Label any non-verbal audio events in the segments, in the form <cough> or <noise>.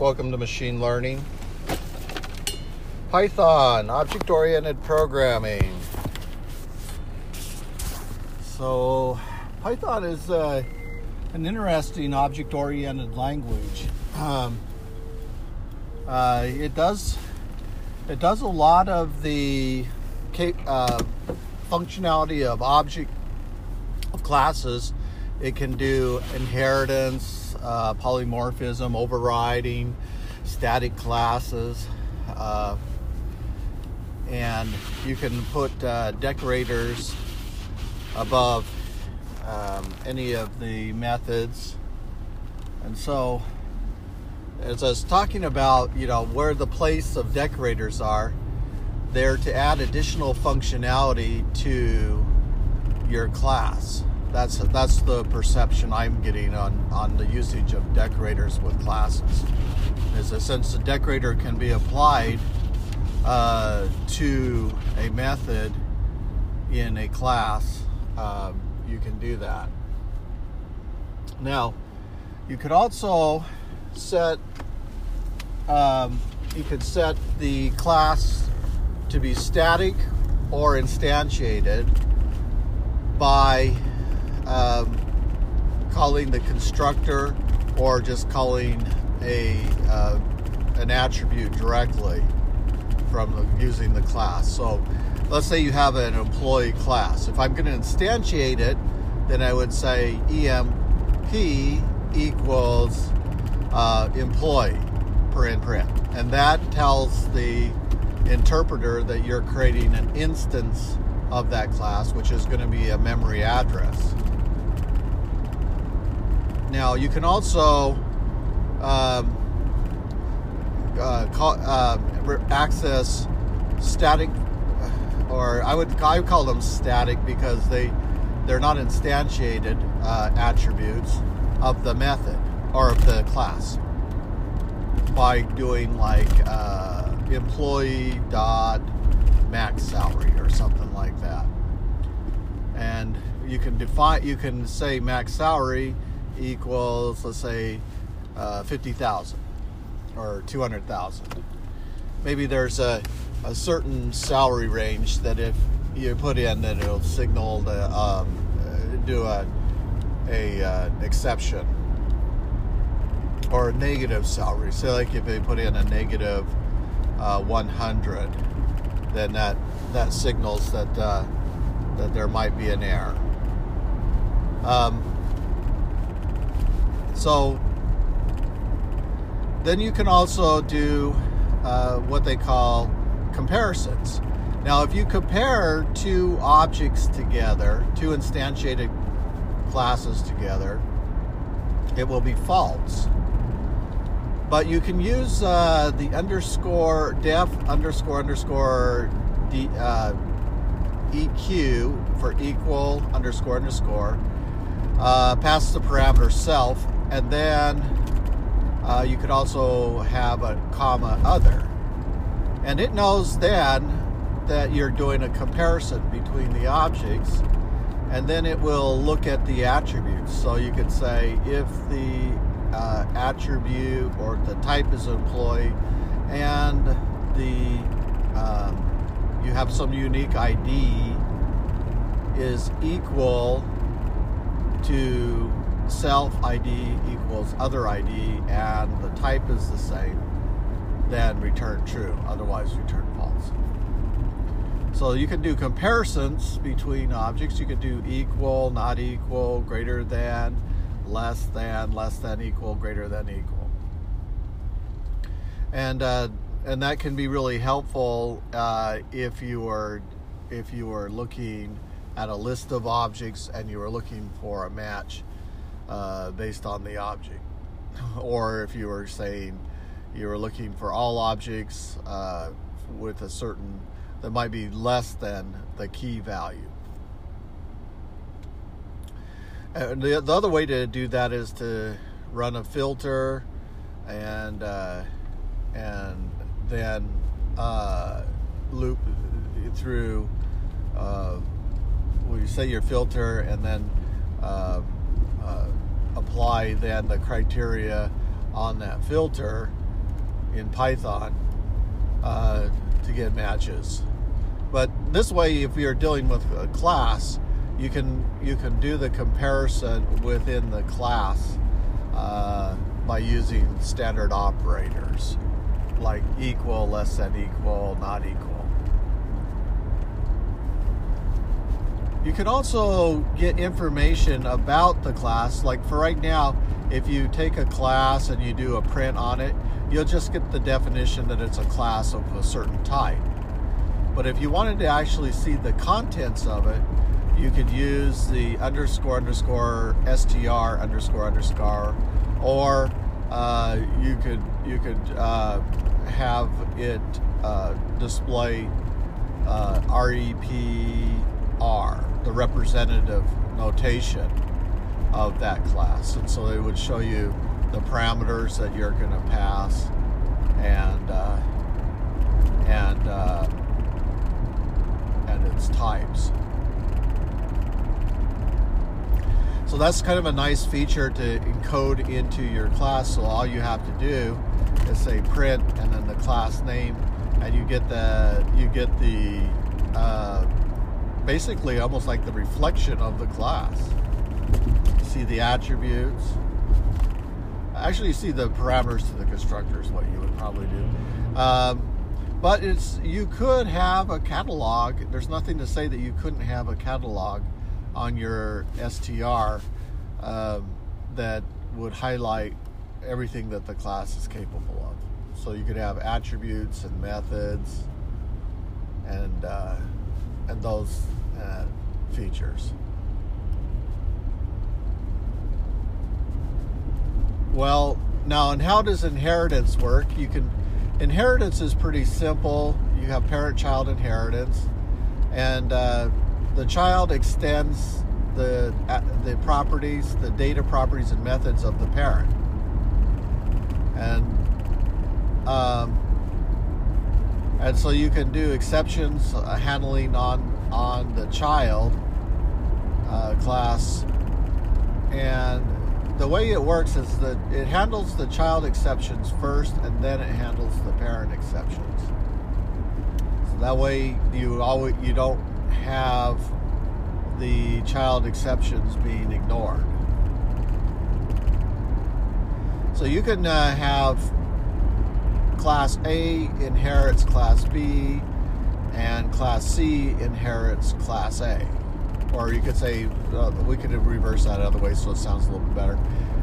Welcome to Machine Learning. Python, object oriented programming. So, Python is uh, an interesting object oriented language. Um, uh, it does it does a lot of the uh, functionality of object of classes. It can do inheritance, uh, polymorphism, overriding, static classes, uh, and you can put uh, decorators above um, any of the methods. And so, as I was talking about, you know, where the place of decorators are, they're to add additional functionality to your class. That's that's the perception I'm getting on on the usage of decorators with classes. Is that since the decorator can be applied uh, to a method in a class. Um, you can do that. Now, you could also set um, you could set the class to be static or instantiated by um, calling the constructor or just calling a uh, an attribute directly from using the class. So let's say you have an employee class. If I'm going to instantiate it, then I would say emp equals uh, employee per print, and that tells the interpreter that you're creating an instance of that class, which is going to be a memory address. Now, you can also um, uh, call, uh, access static, or I would I would call them static because they they're not instantiated uh, attributes of the method or of the class by doing like uh, employee dot max salary or something like that. And you can define, you can say max salary equals, let's say, uh, 50,000 or 200,000. Maybe there's a, a certain salary range that if you put in, that it'll signal to um, do a, a uh, exception or a negative salary. So, like if they put in a negative uh, 100, then that that signals that uh, that there might be an error. Um, so then you can also do uh, what they call comparisons. Now, if you compare two objects together, two instantiated classes together, it will be false. But you can use uh, the underscore def underscore underscore D, uh, EQ for equal underscore underscore. Uh, pass the parameter self, and then uh, you could also have a comma other. And it knows then that you're doing a comparison between the objects, and then it will look at the attributes. So you could say if the uh, attribute or the type is employee and the um, you have some unique ID is equal to self ID equals other ID and the type is the same, then return true. Otherwise, return false. So you can do comparisons between objects. You can do equal, not equal, greater than, less than, less than equal, greater than equal. And uh, and that can be really helpful uh, if you are if you are looking at a list of objects and you are looking for a match uh, based on the object, <laughs> or if you were saying you were looking for all objects uh, with a certain that might be less than the key value. And the, the other way to do that is to run a filter and uh, and then uh, loop through uh, well, you say your filter and then uh, uh, apply then the criteria on that filter in Python uh, to get matches. But this way, if you're dealing with a class, you can you can do the comparison within the class uh, by using standard operators like equal, less than equal, not equal. You can also get information about the class. Like for right now, if you take a class and you do a print on it, you'll just get the definition that it's a class of a certain type. But if you wanted to actually see the contents of it, you could use the underscore underscore str underscore underscore, or uh, you could you could uh, have it uh, display uh, REPR, the representative notation of that class, and so it would show you the parameters that you're going to pass and uh, and uh, and its types. So that's kind of a nice feature to encode into your class. So all you have to do is say print and then the class name, and you get the you get the uh, basically almost like the reflection of the class. You see the attributes. Actually, you see the parameters to the constructor is what you would probably do. Um, but it's you could have a catalog. There's nothing to say that you couldn't have a catalog on your STR um, that would highlight everything that the class is capable of. So you could have attributes and methods and uh, and those uh, features. Well, now, and how does inheritance work? You can inheritance is pretty simple. You have parent-child inheritance, and uh, the child extends the uh, the properties, the data properties and methods of the parent, and um, and so you can do exceptions uh, handling on on the child uh, class, and the way it works is that it handles the child exceptions first, and then it handles the parent exceptions. So that way you always you don't have the child exceptions being ignored. So you can uh, have class A inherits class B and class C inherits class A. Or you could say, uh, we could reverse that other way so it sounds a little bit better.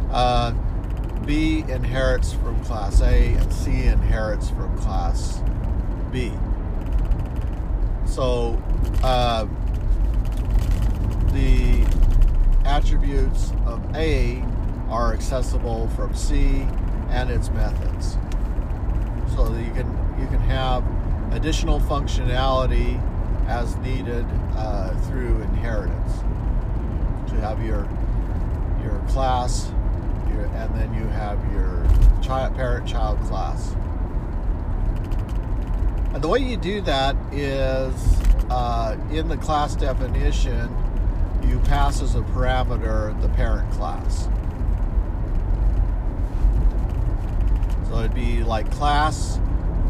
Uh, B inherits from class A and C inherits from class B. So, uh, the attributes of A are accessible from C and its methods. So that you can you can have additional functionality as needed uh, through inheritance. To have your your class, your, and then you have your child, parent-child class. And the way you do that is uh, in the class definition you pass as a parameter the parent class. It'd be like class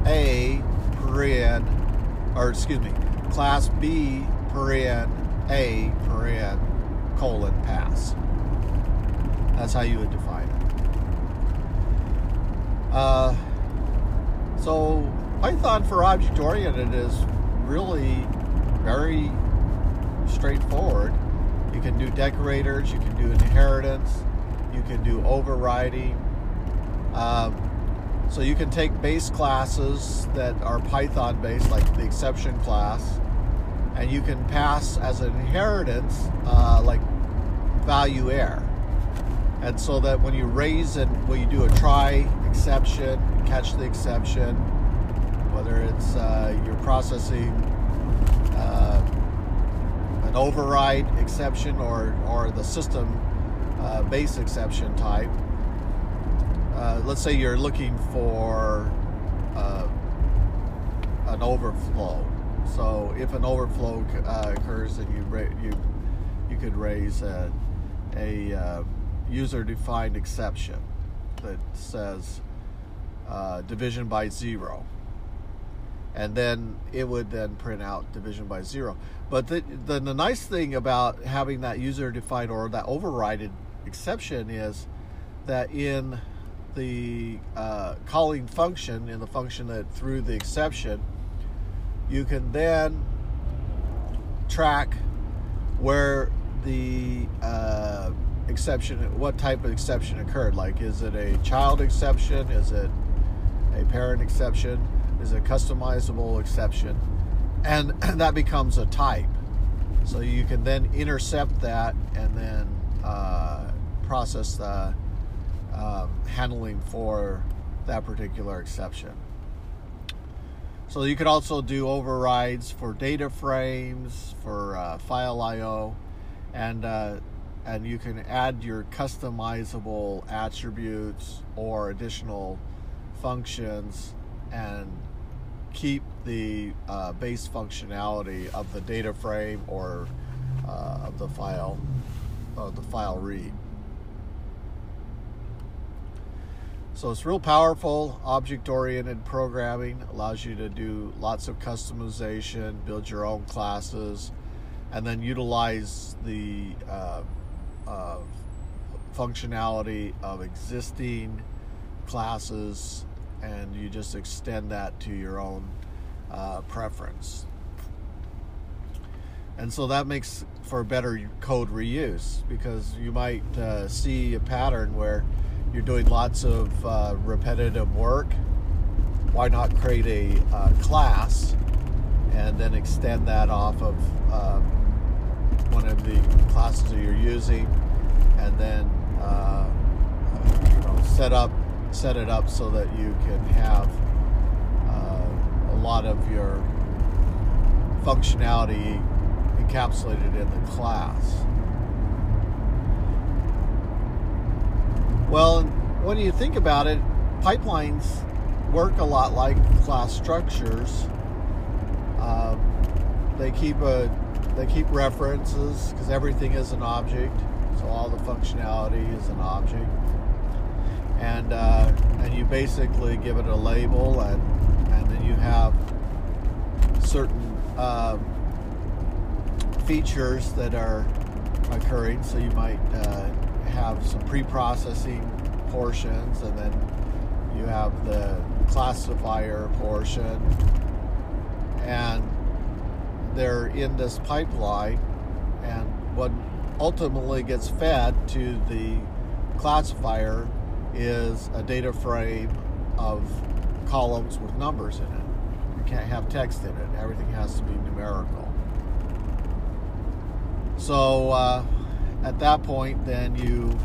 A paren, or excuse me, class B paren A paren colon pass. That's how you would define it. Uh, so Python for object oriented is really very straightforward. You can do decorators, you can do inheritance, you can do overriding. Um, so you can take base classes that are Python based, like the exception class, and you can pass as an inheritance, uh, like ValueError. And so that when you raise and when you do a try exception, catch the exception, whether it's uh, you're processing uh, an override exception or, or the system uh, base exception type. Uh, let's say you're looking for uh, an overflow. So if an overflow uh, occurs, then you ra- you you could raise a, a uh, user-defined exception that says uh, division by zero. And then it would then print out division by zero. But the, the, the nice thing about having that user defined or that overridden exception is that in the uh, calling function, in the function that threw the exception, you can then track where the uh, exception, what type of exception occurred. Like, is it a child exception? Is it a parent exception? Is it a customizable exception? And, <clears throat> that becomes a type. So you can then intercept that and then uh, process the um, handling for that particular exception. So you could also do overrides for data frames, for uh, file I/O, and uh, and you can add your customizable attributes or additional functions and keep the uh, base functionality of the data frame or uh, of the file of the file read. So it's real powerful. Object oriented programming allows you to do lots of customization, build your own classes, and then utilize the uh, uh, functionality of existing classes and you just extend that to your own uh, preference. And so that makes for better code reuse because you might uh, see a pattern where you're doing lots of uh, repetitive work, why not create a uh, class and then extend that off of um, one of the classes that you're using, and then uh, you know set up set it up so that you can have uh, a lot of your functionality encapsulated in the class. Well, when you think about it, pipelines work a lot like class structures. Uh, they keep a they keep references because everything is an object, so all the functionality is an object, and uh, and you basically give it a label, and and then you have certain uh, features that are occurring. So you might uh, have some pre-processing portions, and then you have the classifier portion, and they're in this pipeline, and what ultimately gets fed to the classifier is a data frame of columns with numbers in it. You can't have text in it. Everything has to be numerical. So uh, at that point, then you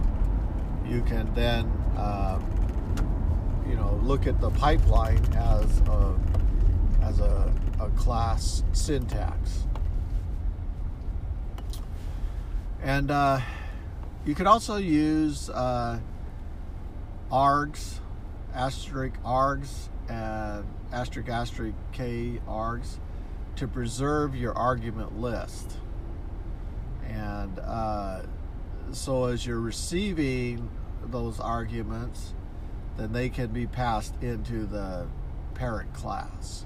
you can then uh, you know look at the pipeline as a as a, a class syntax, and uh, you could also use uh, args, asterisk args, and asterisk asterisk k args to preserve your argument list and uh, so as you're receiving those arguments, then they can be passed into the parent class.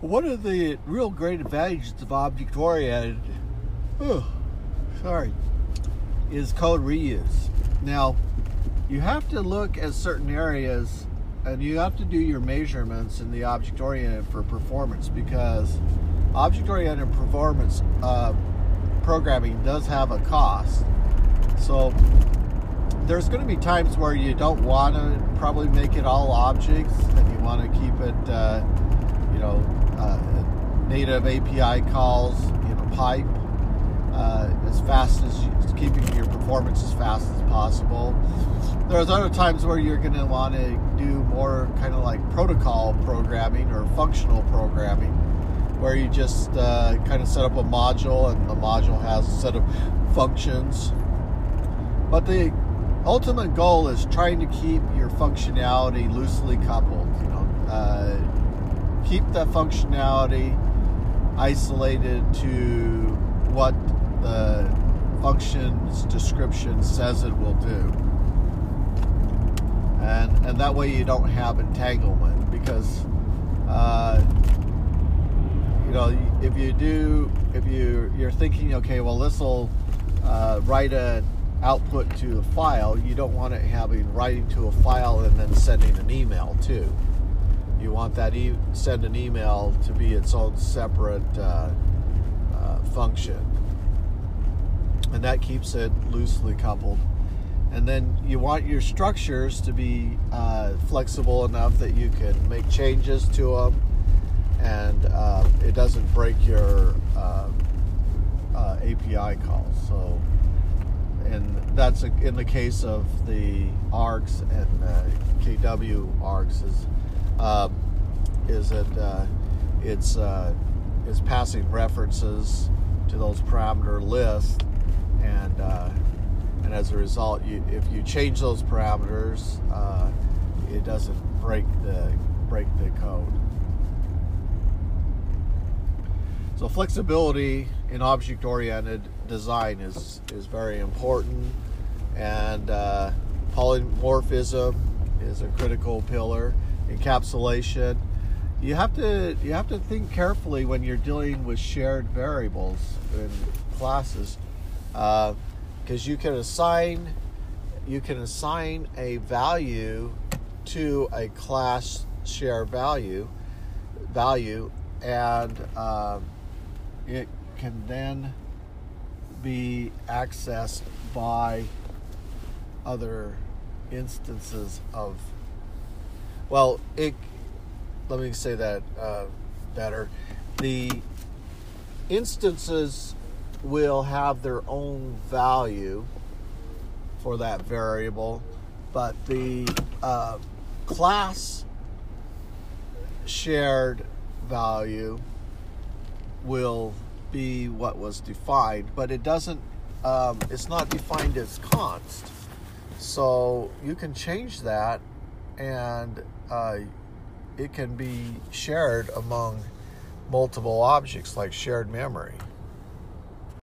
One of the real great advantages of object oriented, oh, sorry, is code reuse. Now, you have to look at certain areas and you have to do your measurements in the object oriented for performance because object oriented performance uh, programming does have a cost. So there's going to be times where you don't want to probably make it all objects and you want to keep it, uh, you know, uh, native API calls in a pipe uh, as fast as you, keeping your performance as fast as possible. There's other times where you're going to want to do more kind of like protocol programming or functional programming, where you just uh, kind of set up a module and the module has a set of functions. But the ultimate goal is trying to keep your functionality loosely coupled. You know, uh, keep that functionality isolated to what the function's description says it will do. And, and that way you don't have entanglement because uh, you know if you do if you you're thinking okay well this will uh, write an output to a file you don't want it having writing to a file and then sending an email too. You want that e- send an email to be its own separate uh, uh, function. And that keeps it loosely coupled. And then you want your structures to be uh, flexible enough that you can make changes to them and uh, it doesn't break your uh, uh API calls. So, and that's a, in the case of the args and uh, KW args is um, is that uh, it's is passing references to those parameter lists and and as a result, you, if you change those parameters, uh, it doesn't break the break the code. So flexibility in object-oriented design is is very important, and uh, polymorphism is a critical pillar. Encapsulation. You have to you have to think carefully when you're dealing with shared variables in classes. Uh, because you can assign you can assign a value to a class share value value and um, it can then be accessed by other instances of well it let me say that uh, better. The instances will have their own value for that variable, but the uh, class shared value will be what was defined, but it doesn't, um, it's not defined as const. So you can change that and uh, it can be shared among multiple objects like shared memory.